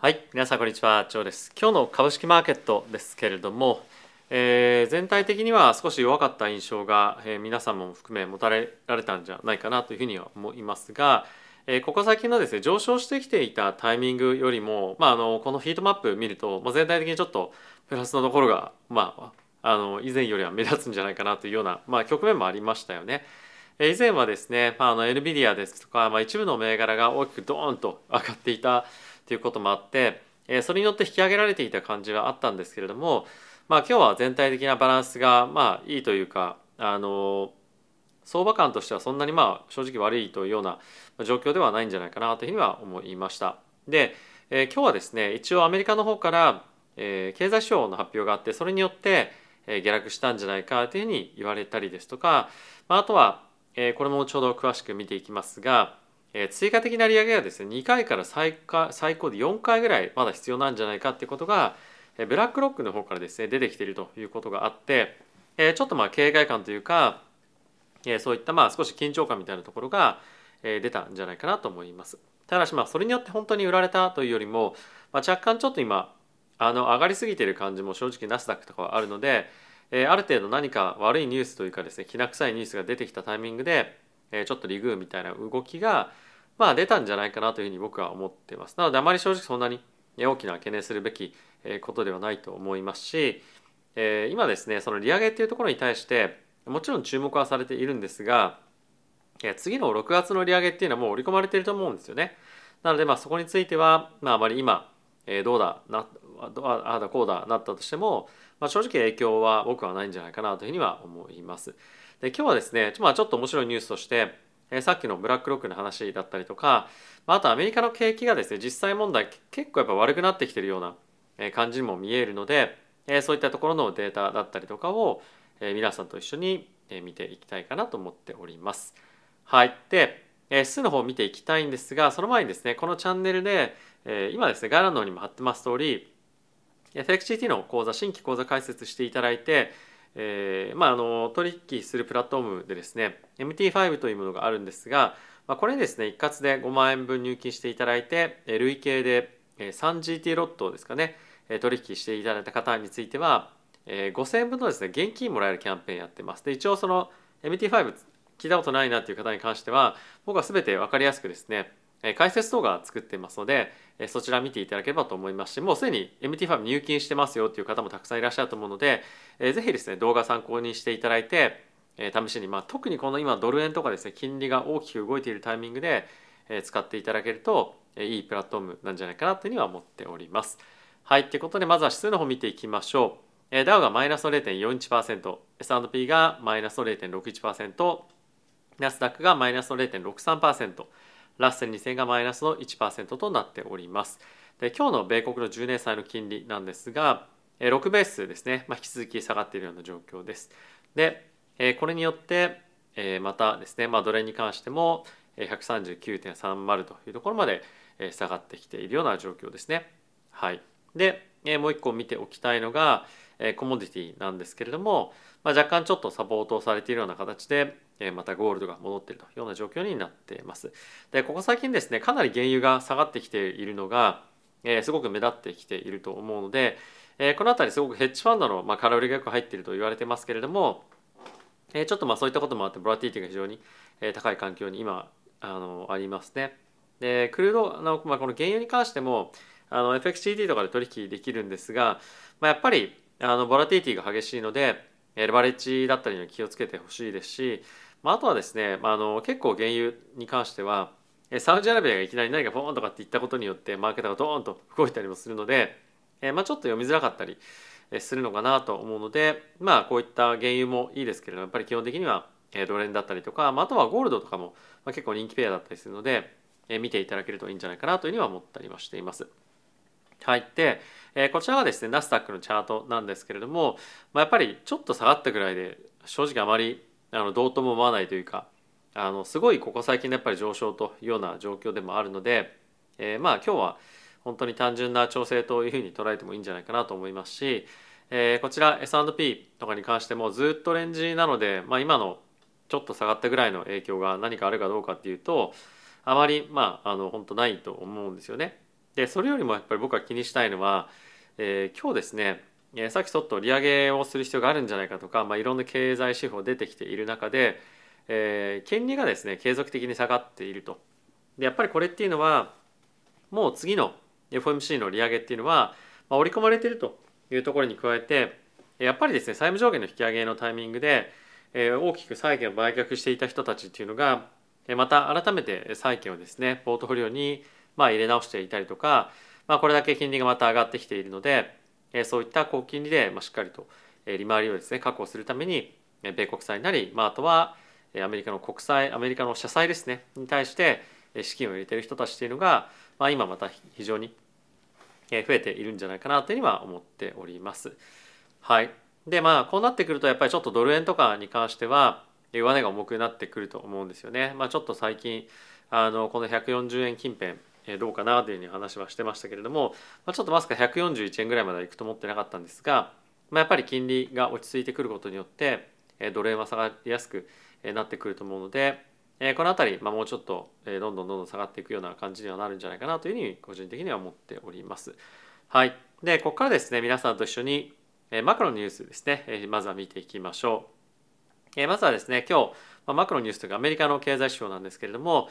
はい皆さんこんにちはジョーです今日の株式マーケットですけれども、えー、全体的には少し弱かった印象が、えー、皆さんも含め持たれられたんじゃないかなというふうには思いますが、えー、ここ最近のですね上昇してきていたタイミングよりも、まあ、あのこのヒートマップ見ると、まあ、全体的にちょっとプラスのところが、まあ、あの以前よりは目立つんじゃないかなというような、まあ、局面もありましたよね。以前はですね、まあ、あの NVIDIA ですとか、まあ、一部の銘柄が大きくドーンと上がっていたということもあって、えそれによって引き上げられていた感じはあったんですけれども、まあ、今日は全体的なバランスがまあいいというかあの相場感としてはそんなにまあ正直悪いというような状況ではないんじゃないかなというふうには思いました。で、えー、今日はですね一応アメリカの方から、えー、経済指標の発表があってそれによって、え、下落したんじゃないかというふうに言われたりですとか、まあ、あとは、え、これもちょうど詳しく見ていきますがえ追加的な利上げはですね2回から最最高で4回ぐらいまだ必要なんじゃないかってことがえブラックロックの方からですね出てきているということがあって、えちょっとまあ警戒感というか、えそういったまあ少し緊張感みたいなところが出たんじゃないかなと思います。ただしまあそれによって本当に売られたというよりも、まあ、若干ちょっと今あの上がりすぎている感じも正直ナスダックとかはあるので、えある程度何か悪いニュースというかですねきな臭いニュースが出てきたタイミングでえちょっとリグーみたいな動きがまあ出たんじゃないかなというふうに僕は思っています。なのであまり正直そんなに大きな懸念するべきことではないと思いますし、え今ですねその利上げっていうところに対してもちろん注目はされているんですが次の6月の利上げっていうのはもう織り込まれていると思うんですよね。なのでまあそこについては、まあ、あまり今、えどうだなああだこうだなったとしても、まあ、正直影響は僕はないんじゃないかなというふうには思います。で今日はですね、まあ、ちょっと面白いニュースとして、えさっきのブラックロックの話だったりとか、まあ、あとアメリカの景気がですね実際問題結構やっぱ悪くなってきてるような感じにも見えるので、えそういったところのデータだったりとかを、え皆さんと一緒に見ていきたいかなと思っております。はい。で、え数の方を見ていきたいんですがその前にですねこのチャンネルで、え今ですね概要欄の方にも貼ってます通り FXGT の講座新規講座開設していただいてえー、まあ、あの取引するプラットフォームでですね MT5 というものがあるんですが、まあ、これにですね一括で5万円分入金していただいて累計で 3GT ロットですかね取引していただいた方については5000円分のですね現金もらえるキャンペーンやってます。で一応その MT5 聞いたことないなっていう方に関しては僕は全て分かりやすくですね解説動画作ってますのでそちら見ていただければと思いますしもうすでに MT5 入金してますよっていう方もたくさんいらっしゃると思うのでぜひですね動画参考にしていただいて試しに、まあ、特にこの今ドル円とかですね金利が大きく動いているタイミングで使っていただけるといいプラットフォームなんじゃないかなというふうには思っております。はいということでまずは指数の方見ていきましょう。ダウがマイナスの0.41%、S&P がマイナスの0.61%、ナスダックがマイナスの0.63%、ラッセル2000がマイナスの1%となっております。で今日の米国の10年債の金利なんですが、6ベースですね、まあ、引き続き下がっているような状況です。で、これによって、またですね、まあ、ドル円に関しても139.30というところまで下がってきているような状況ですね。はい、で、もう一個見ておきたいのがコモディティなんですけれども、まあ、若干ちょっとサポートされているような形でまたゴールドが戻っているというような状況になっています。でここ最近ですねかなり原油が下がってきているのが、え、すごく目立ってきていると思うので、え、この辺りすごくヘッジファンドの、まあ、空売りがよく入っていると言われてますけれども、え、ちょっとまあそういったこともあってボラティティが非常に高い環境に今あのありますね。でクルードの、まあ、この原油に関してもあの FXCT とかで取引できるんですが、まあ、やっぱりあのボラティティが激しいのでレバレッジだったりには気をつけてほしいですしまあ、あとはですね、まあ、あの結構原油に関してはサウジアラビアがいきなり何かポーンとかって言ったことによってマーケットがドーンと動いたりもするので、えまあ、ちょっと読みづらかったりするのかなと思うのでまあこういった原油もいいですけれどやっぱり基本的にはドル円だったりとか、まあ、あとはゴールドとかも結構人気ペアだったりするので見ていただけるといいんじゃないかなというふうには思ったりはしています。はい。で、えこちらはですね、ナスダックのチャートなんですけれども、まあ、やっぱりちょっと下がったぐらいで正直あまりあのどうとも思わないというかあのすごいここ最近のやっぱり上昇というような状況でもあるので、えー、まあ今日は本当に単純な調整というふうに捉えてもいいんじゃないかなと思いますし、えー、こちら S&P とかに関してもずっとレンジなので、まあ、今のちょっと下がったぐらいの影響が何かあるかどうかっていうとあまりまああの本当ないと思うんですよね。でそれよりもやっぱり僕は気にしたいのは、えー、今日ですねえさっきちょっと利上げをする必要があるんじゃないかとか、まあ、いろんな経済指標出てきている中で、えー、金利がですね継続的に下がっていると。でやっぱりこれっていうのはもう次の FOMC の利上げっていうのは、まあ、織り込まれているというところに加えてやっぱりですね債務上限の引き上げのタイミングで、えー、大きく債券を売却していた人たちっていうのがまた改めて債券をですねポートフォリオにまあ入れ直していたりとか、まあ、これだけ金利がまた上がってきているのでえそういった高金利でまあしっかりと利回りをですね確保するために米国債になり、まあ、あとはアメリカの国債アメリカの社債ですねに対して資金を入れている人たちっていうのが、まあ、今また非常に増えているんじゃないかなというには思っております。はい、でまあこうなってくるとやっぱりちょっとドル円とかに関しては上値が重くなってくると思うんですよね。まあ、ちょっと最近あのこの140円近辺どうかなというふうに話はしてましたけれども、ま、ちょっとまさか141円ぐらいまでいくと思ってなかったんですが、ま、やっぱり金利が落ち着いてくることによってドル円は下がりやすくなってくると思うのでこの辺り、ま、もうちょっとどんどんどんどん下がっていくような感じにはなるんじゃないかなというふうに個人的には思っております。はい、でここからですね皆さんと一緒にマクロニュースですねまずは見ていきましょう。まずはですね今日マクロニュースというかアメリカの経済指標なんですけれども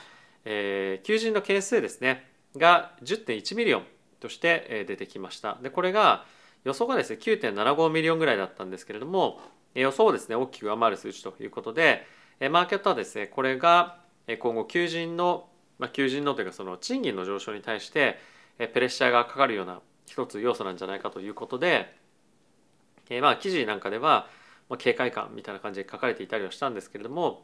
えー、求人の件数ですねが10.1 million として出てきました。でこれが予想がですね9.75 million ぐらいだったんですけれども予想をですね大きく上回る数値ということでマーケットはですねこれが今後求人の、まあ、求人のというかその賃金の上昇に対してプレッシャーがかかるような一つ要素なんじゃないかということでえまあ記事なんかでは警戒感みたいな感じで書かれていたりはしたんですけれども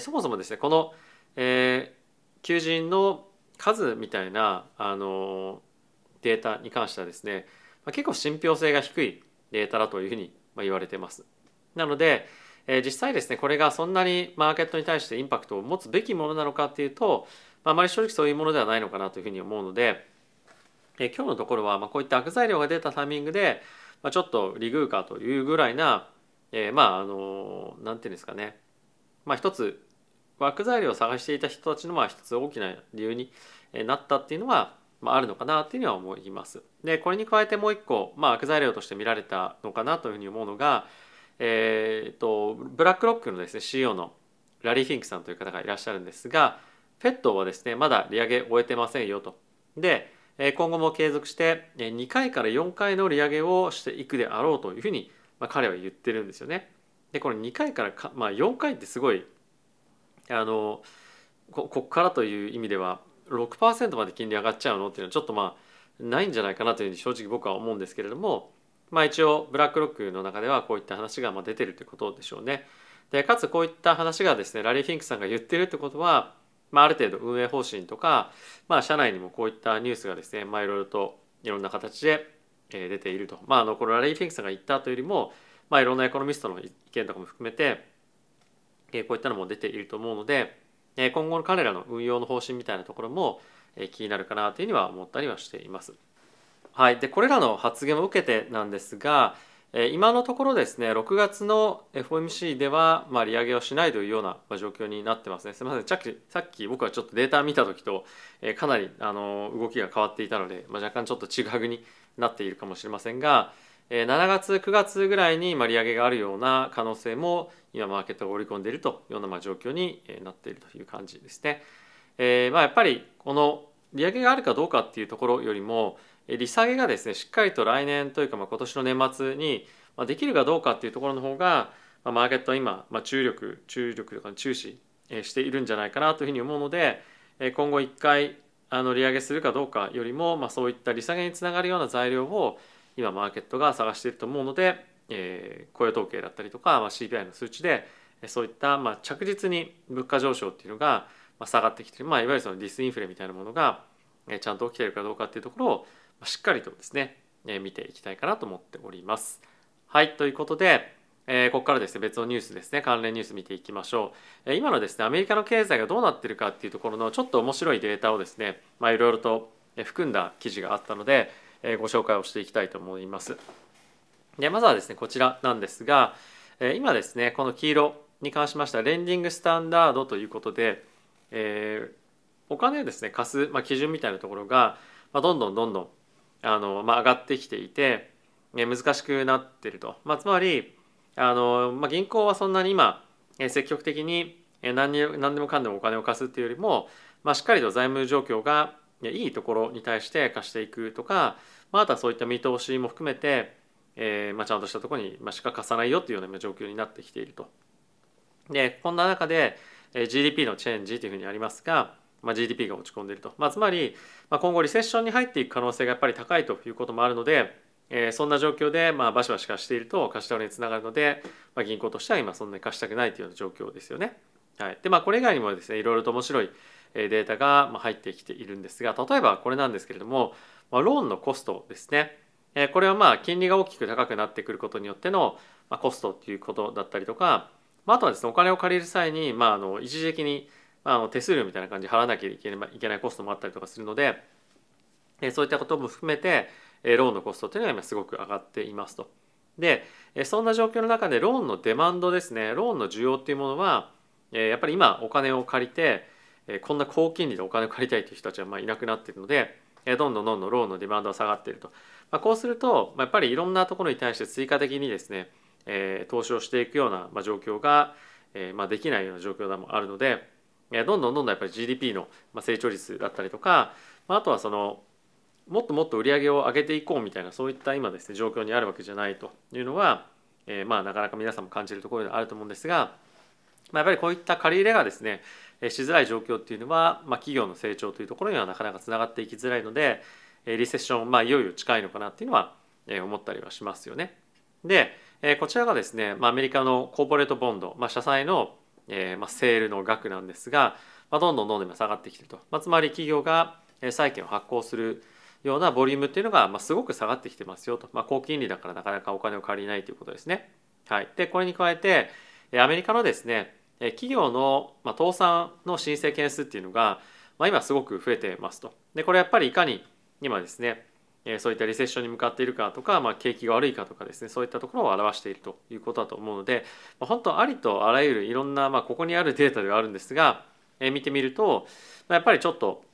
そもそもですねこの、えー、求人の数みたいなあのデータに関してはですね、ま、結構信憑性が低いデータだというふうに言われてます。なので、え、実際ですねこれがそんなにマーケットに対してインパクトを持つべきものなのかっていうと、あ、まり正直そういうものではないのかなというふうに思うので、え、今日のところはまこういった悪材料が出たタイミングで、ま、ちょっとリグーかというぐらいな、え、まああのなんていうんですかねまあ一つ枠材料を探していた人たちのまあ一つ大きな理由になったっていうのは、まあ、あるのかなっていうのは思います。でこれに加えてもう一個、まあ、悪材料として見られたのかなというふうに思うのが、えーと、ブラックロックのですね CEO のラリー・フィンクさんという方がいらっしゃるんですが FED はですねまだ利上げ終えてませんよと。で今後も継続して2回から4回の利上げをしていくであろうというふうに、彼は言ってるんですよね。でこれ2回からか、まあ、4回ってすごいあのここからという意味では6%まで金利上がっちゃうの？っていうのはちょっとまあないんじゃないかなというふうに正直僕は思うんですけれどもまあ一応ブラックロックの中ではこういった話がまあ出てるということでしょうね。でかつこういった話がですねラリー・フィンクさんが言ってるってことは、まあ、ある程度運営方針とか、まあ、社内にもこういったニュースがですね、まあ、いろいろといろんな形で出ていると。まあ、あのこのラリー・フィンクさんが言ったというよりも、まあ、いろんなエコノミストの意見とかも含めてこういったのも出ていると思うので今後の彼らの運用の方針みたいなところも気になるかなというふうには思ったりはしています。はい、でこれらの発言を受けてなんですが今のところですね6月の FOMC ではまあ利上げをしないというような状況になってますね。すみません。さっき僕はちょっとデータ見た時とかなりあの動きが変わっていたので、まあ、若干ちょっとちぐはぐになっているかもしれませんが7月9月ぐらいに利上げがあるような可能性も今マーケットが織り込んでいるというような状況になっているという感じですね。えー、まあやっぱりこの利上げがあるかどうかっていうところよりも利下げがですねしっかりと来年というかまあ今年の年末にできるかどうかっていうところの方がマーケットは今注力注力とか注視しているんじゃないかなというふうに思うので今後1回あの利上げするかどうかよりもまあそういった利下げにつながるような材料を今マーケットが探していると思うので、えー、雇用統計だったりとか、まあ、CPI の数値でそういったまあ着実に物価上昇っていうのが下がってきてる、まあ、いわゆるそのディスインフレみたいなものがちゃんと起きてるかどうかっていうところをしっかりとですね見ていきたいかなと思っております。はいということで、えー、ここからですね別のニュースですね関連ニュース見ていきましょう、えー、今のですねアメリカの経済がどうなってるかっていうところのちょっと面白いデータをですねいろいろと含んだ記事があったのでご紹介をしていきたいと思います。でまずはですねこちらなんですが今ですねこの黄色に関しましてはレンディングスタンダードということで、えー、お金をですね貸す、まあ、基準みたいなところがまあ、どんどんどんどんあの、まあ、上がってきていてえ難しくなってると、まあ、つまりあの、まあ、銀行はそんなに今え積極的に何に何でもかんでもお金を貸すっていうよりも、まあ、しっかりと財務状況がいいところに対して貸していくとか、まあ、あとはそういった見通しも含めて、えーまあ、ちゃんとしたところにしか貸さないよっていうような状況になってきていると。でこんな中で GDP のチェンジというふうにありますが、まあ、GDP が落ち込んでいると、まあ、つまり、まあ、今後リセッションに入っていく可能性がやっぱり高いということもあるので、えー、そんな状況で、まあ、バシバシ貸していると貸し倒れにつながるので、まあ、銀行としては今そんなに貸したくないというような状況ですよね。はい、でまあこれ以外にもですねいろいろと面白いデータが入ってきているんですが例えばこれなんですけれども、ローンのコストですね。これはまあ金利が大きく高くなってくることによってのコストっていうことだったりとかあとはですねお金を借りる際に、まあ、あの一時的に、あ、の手数料みたいな感じで払わなきゃいけないコストもあったりとかするのでそういったことも含めてローンのコストっていうのが今すごく上がっていますと。でそんな状況の中でローンのデマンドですねローンの需要っていうものはやっぱり今お金を借りてこんな高金利でお金を借りたいという人たちはまあいなくなっているのでどんどんどんどんローンのデマンドが下がっていると、まあ、こうするとやっぱりいろんなところに対して追加的にですね投資をしていくような状況がまあできないような状況でもあるのでどんどんどんどんやっぱり GDP の成長率だったりとかあとはそのもっともっと売り上げを上げていこうみたいなそういった今ですね状況にあるわけじゃないというのは、え、まあなかなか皆さんも感じるところであると思うんですが、まあ、やっぱりこういった借り入れがですねしづらい状況っていうのは、まあ、企業の成長というところにはなかなかつながっていきづらいのでリセッション、まあ、いよいよ近いのかなっていうのは思ったりはしますよね。でこちらがですね、まあ、アメリカのコーポレートボンド、まあ、社債の、えーまあ、セールの額なんですが、まあ、どんどんどんどん下がってきてると、まあ、つまり企業が債券を発行するようなボリュームっていうのが、まあ、すごく下がってきてますよと、まあ、高金利だからなかなかお金を借りないということですね。はい、でこれに加えてアメリカのですね企業の、倒産の申請件数っていうのが、今すごく増えてますと。でこれやっぱりいかに今ですねそういったリセッションに向かっているかとか、まあ、景気が悪いかとかですねそういったところを表しているということだと思うので、まあ、本当ありとあらゆるいろんな、まあ、ここにあるデータではあるんですが、え、見てみると、まあ、やっぱりちょっと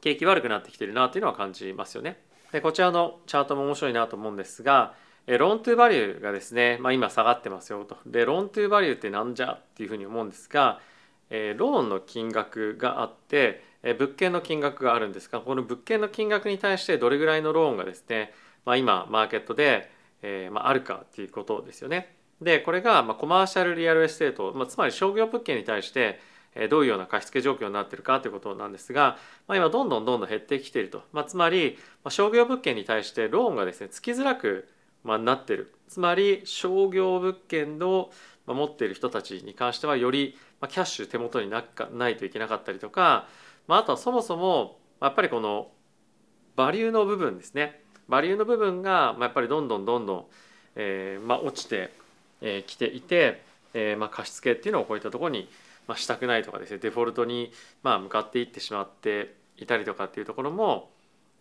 景気悪くなってきてるなというのは感じますよね。でこちらのチャートも面白いなと思うんですが loan to value がですね、まあ、今下がってますよと。で loan to value ってなんじゃっていうふうに思うんですがえローンの金額があってえ物件の金額があるんですがこの物件の金額に対してどれぐらいのローンがですね、まあ、今マーケットで、えーまあ、あるかっていうことですよね。でこれが、まあ、 commercial real estate、まあ、つまり商業物件に対してどういうような貸付状況になっているかということなんですが、まあ、今どんどんどんどん減ってきていると、まあ、つまり商業物件に対してローンがですねつきづらくまあなってる。つまり商業物件の持っている人たちに関してはよりキャッシュ手元になないといけなかったりとか、まあ、あとはそもそもやっぱりこのバリューの部分ですね。バリューの部分がやっぱりどんどんどんどん、えーまあ、落ちてきていて、えーまあ、貸付っていうのをこういったところに、したくないとかですね。デフォルトにまあ向かっていってしまっていたりとかっていうところも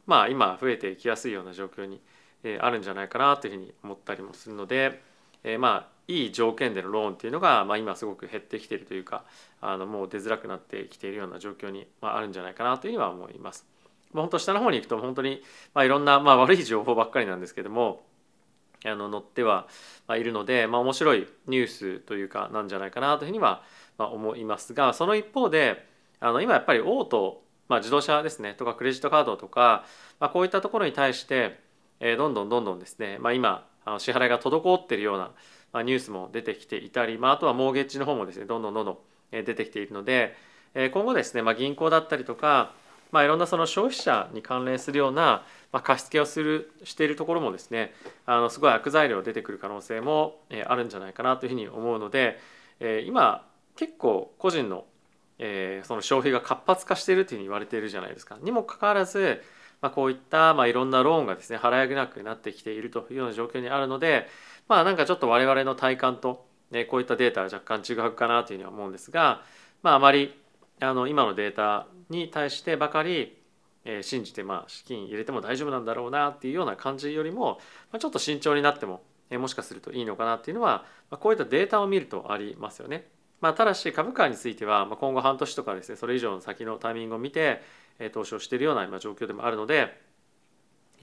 まあ今増えていきやすいような状況にえあるんじゃないかなというふうに思ったりもするので、え、まあいい条件でのローンっていうのが、まあ、今すごく減ってきているというかあのもう出づらくなってきているような状況に、まあ、あるんじゃないかなというふうには思います。まあ、本当下の方に行くと本当に、まあ、いろんな、まあ、悪い情報ばっかりなんですけどもあの載ってはいるので、まあ、面白いニュースというかなんじゃないかなというふうには思いますがその一方であの今やっぱりオート、まあ、自動車ですねとかクレジットカードとか、まあ、こういったところに対して、え、どんどんどんどんですね、まあ、今あの支払いが滞っているような、まあ、ニュースも出てきていたり、まあ、あとはモーゲッジの方もですねどんどんどんどん出てきているので、え、今後ですね、まあ、銀行だったりとか、まあ、いろんなその消費者に関連するような、まあ、貸付をするしているところもですねあのすごい悪材料出てくる可能性も、あるんじゃないかなというふうに思うので、え、今結構個人の,、え、その消費が活発化しているというふうに言われているじゃないですか。にもかかわらず、まあ、こういった、まあ、いろんなローンがですね払い上げなくなってきているというような状況にあるのでまあなんかちょっと我々の体感と、ね、こういったデータは若干違うかなというふうには思うんですが、まあ、あまりあの今のデータに対してばかりえ信じてまあ資金入れても大丈夫なんだろうなっていうような感じよりも、まあ、ちょっと慎重になっても、えもしかするといいのかなっていうのは、まあ、こういったデータを見るとありますよね。まあ、ただし株価については今後半年とかですねそれ以上の先のタイミングを見て投資をしているような状況でもあるので、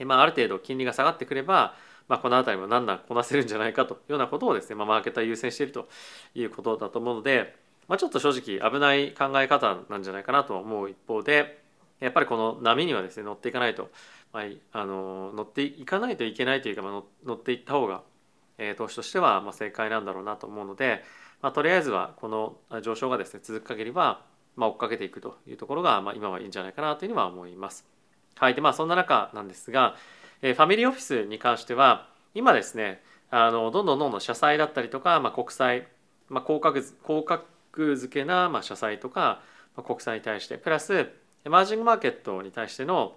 まあ、ある程度金利が下がってくれば、まあ、この辺りも何なこなせるんじゃないかというようなことをですね、まあ、マーケットは優先しているということだと思うので、まあ、ちょっと正直危ない考え方なんじゃないかなと思う一方でやっぱりこの波にはですね乗っていかないと、まあ、あの乗っていかないといけないというか、まあ、乗っていった方が、投資としてはまあ正解なんだろうなと思うので、まあ、とりあえずはこの上昇がですね続く限りは、まあ、追っかけていくというところが、まあ、今はいいんじゃないかなというふうには思います。はいでまあ、そんな中なんですが、えー、ファミリーオフィスに関しては今ですねあのどんどんどんどん社債だったりとか、まあ、国債、まあ、高額高格付けな、まあ、社債とか、まあ、国債に対してプラスマージングマーケットに対しての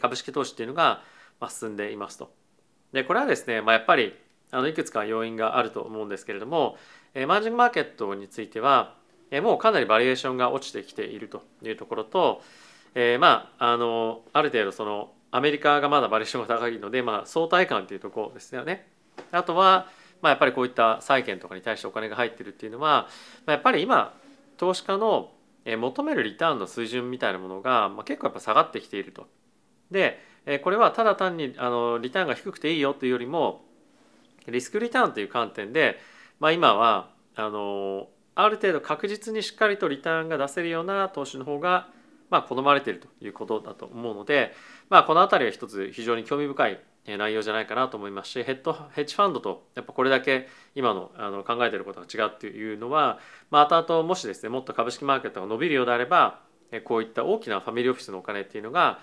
株式投資っていうのが進んでいますと。でこれはですね、まあ、やっぱりあのいくつか要因があると思うんですけれどもマージングマーケットについてはもうかなりバリエーションが落ちてきているというところと、えー、まああのある程度そのアメリカがまだバリエーションが高いので、まあ、相対感というところですよね。あとは、まあ、やっぱりこういった債券とかに対してお金が入ってるっていうのは、まあ、やっぱり今投資家の求めるリターンの水準みたいなものが、まあ、結構やっぱ下がってきていると。でこれはただ単にあのリターンが低くていいよというよりもリスクリターンという観点で、まあ、今はあのある程度確実にしっかりとリターンが出せるような投資の方がまあ好まれているということだと思うので、まあ、この辺りは一つ非常に興味深い内容じゃないかなと思いますしヘッドヘッジファンドとやっぱこれだけ今のあの考えてることが違うっていうのは、まあ、後々もしですねもっと株式マーケットが伸びるようであればこういった大きなファミリーオフィスのお金っていうのが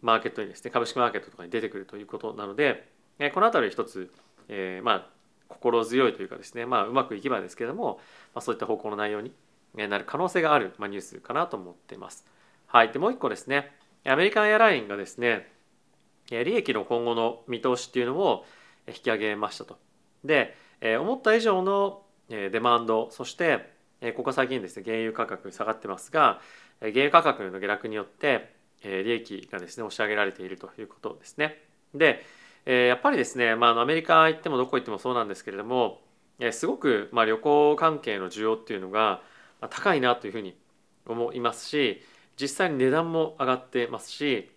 マーケットにですね株式マーケットとかに出てくるということなのでこの辺り一つ、えー、まあ心強いというかですね、まあ、うまくいけばですけども、まあ、そういった方向の内容になる可能性がある、まあ、ニュースかなと思っています。はい、でもう一個ですねアメリカンエアラインがですね利益の今後の見通しっていうのを引き上げましたと。で思った以上のデマンドそしてここ最近ですね原油価格下がってますが原油価格の下落によって利益がですね押し上げられているということですね。でやっぱりですね、まあ、アメリカ行ってもどこ行ってもそうなんですけれどもすごくまあ旅行関係の需要っていうのが高いなというふうに思いますし実際に値段も上がってますし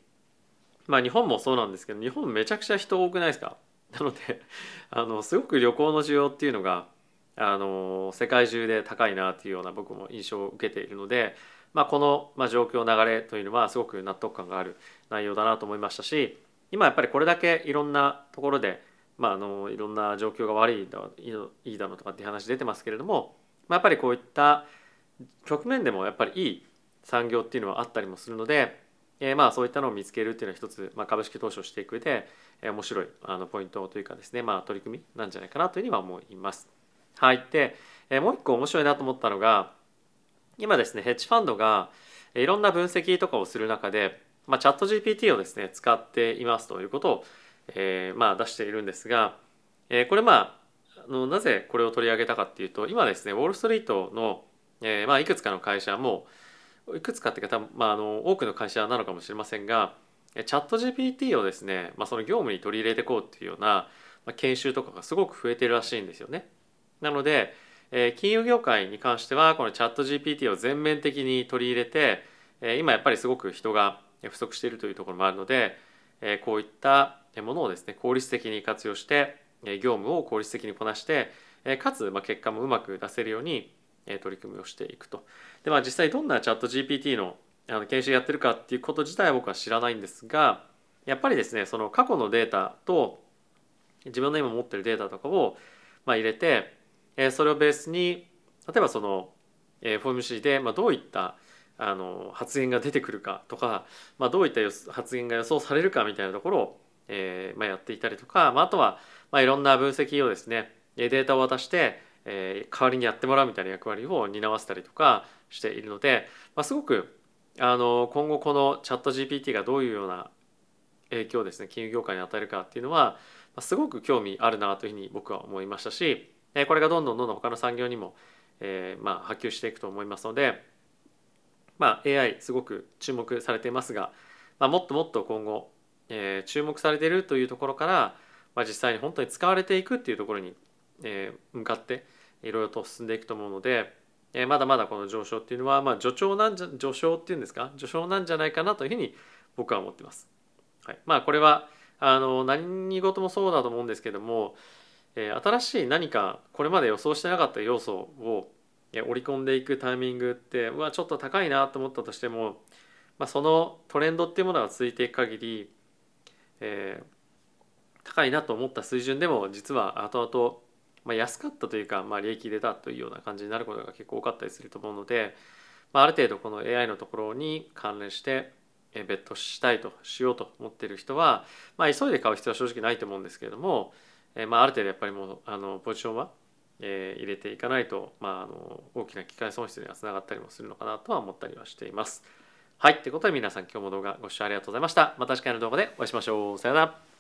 まあ日本もそうなんですけど日本めちゃくちゃ人多くないですか？なのであのすごく旅行の需要っていうのがあの世界中で高いなっていうような僕も印象を受けているので、まあ、この、まあ、状況流れというのはすごく納得感がある内容だなと思いましたし今やっぱりこれだけいろんなところで、まあ、あのいろんな状況が悪いだいいだろうとかっていう話出てますけれども、まあ、やっぱりこういった局面でもやっぱりいい産業っていうのはあったりもするので、えー、まあそういったのを見つけるっていうのは一つ、まあ、株式投資をしていく上で、えー、面白いあのポイントというかですね、まあ、取り組みなんじゃないかなというふうには思います。はい、で、えー、もう一個面白いなと思ったのが今ですねヘッジファンドがいろんな分析とかをする中で、まあ、チャット GPT をですね使っていますということを、えーまあ、出しているんですが、えー、これまああのなぜこれを取り上げたかっていうと今ですねウォール・ストリートの、えーまあ、いくつかの会社もいくつかっていうかまあ、あの多くの会社なのかもしれませんがチャット GPT をですね、まあ、その業務に取り入れていこうっていうような、まあ、研修とかがすごく増えてるらしいんですよね。なので、えー、金融業界に関してはこのチャット GPT を全面的に取り入れて、えー、今やっぱりすごく人が不足しているというところもあるので、えー、こういったものをですね効率的に活用して業務を効率的にこなしてかつまあ結果もうまく出せるように取り組みをしていくと。でまあ実際どんなチャット GPT のあの研修やってるかっていうこと自体は僕は知らないんですがやっぱりですねその過去のデータと自分の今持ってるデータとかをまあ入れてそれをベースに例えばそのフォーム C でまあどういったあの発言が出てくるかとか、まあ、どういった発言が予想されるかみたいなところを、えーまあ、やっていたりとか、まあ、あとは、まあ、いろんな分析をですねデータを渡してえー、代わりにやってもらうみたいな役割を担わせたりとかしているので、まあ、すごくあの今後このチャット GPT がどういうような影響をですね金融業界に与えるかっていうのは、まあ、すごく興味あるなというふうに僕は思いましたしこれがどんどんどんどん他の産業にも、えー、まあ波及していくと思いますので、まあ、AI すごく注目されていますが、まあ、もっともっと今後、えー、注目されているというところから、まあ、実際に本当に使われていくっていうところに、えー、向かっていろいろと進んでいくと思うのでえまだまだこの上昇っていうのは、まあ、助長なんじゃ上昇っていうんですか？上昇なんじゃないかなというふうに僕は思ってます。はい、まあこれはあの何事もそうだと思うんですけども、えー、新しい何かこれまで予想してなかった要素を織り込んでいくタイミングってうわちょっと高いなと思ったとしても、まあ、そのトレンドっていうものが続いていく限り、えー、高いなと思った水準でも実は後々まあ、安かったというか、まあ、利益出たというような感じになることが結構多かったりすると思うので、まあ、ある程度この AI のところに関連してベットしたいとしようと思ってる人は、まあ、急いで買う必要は正直ないと思うんですけれども、えまあ、ある程度やっぱりもうあのポジションは、えー、入れていかないと、まあ、あの大きな機械損失にはつながったりもするのかなとは思ったりはしています。はい。ということで皆さん今日も動画ご視聴ありがとうございました。また次回の動画でお会いしましょう。さよなら。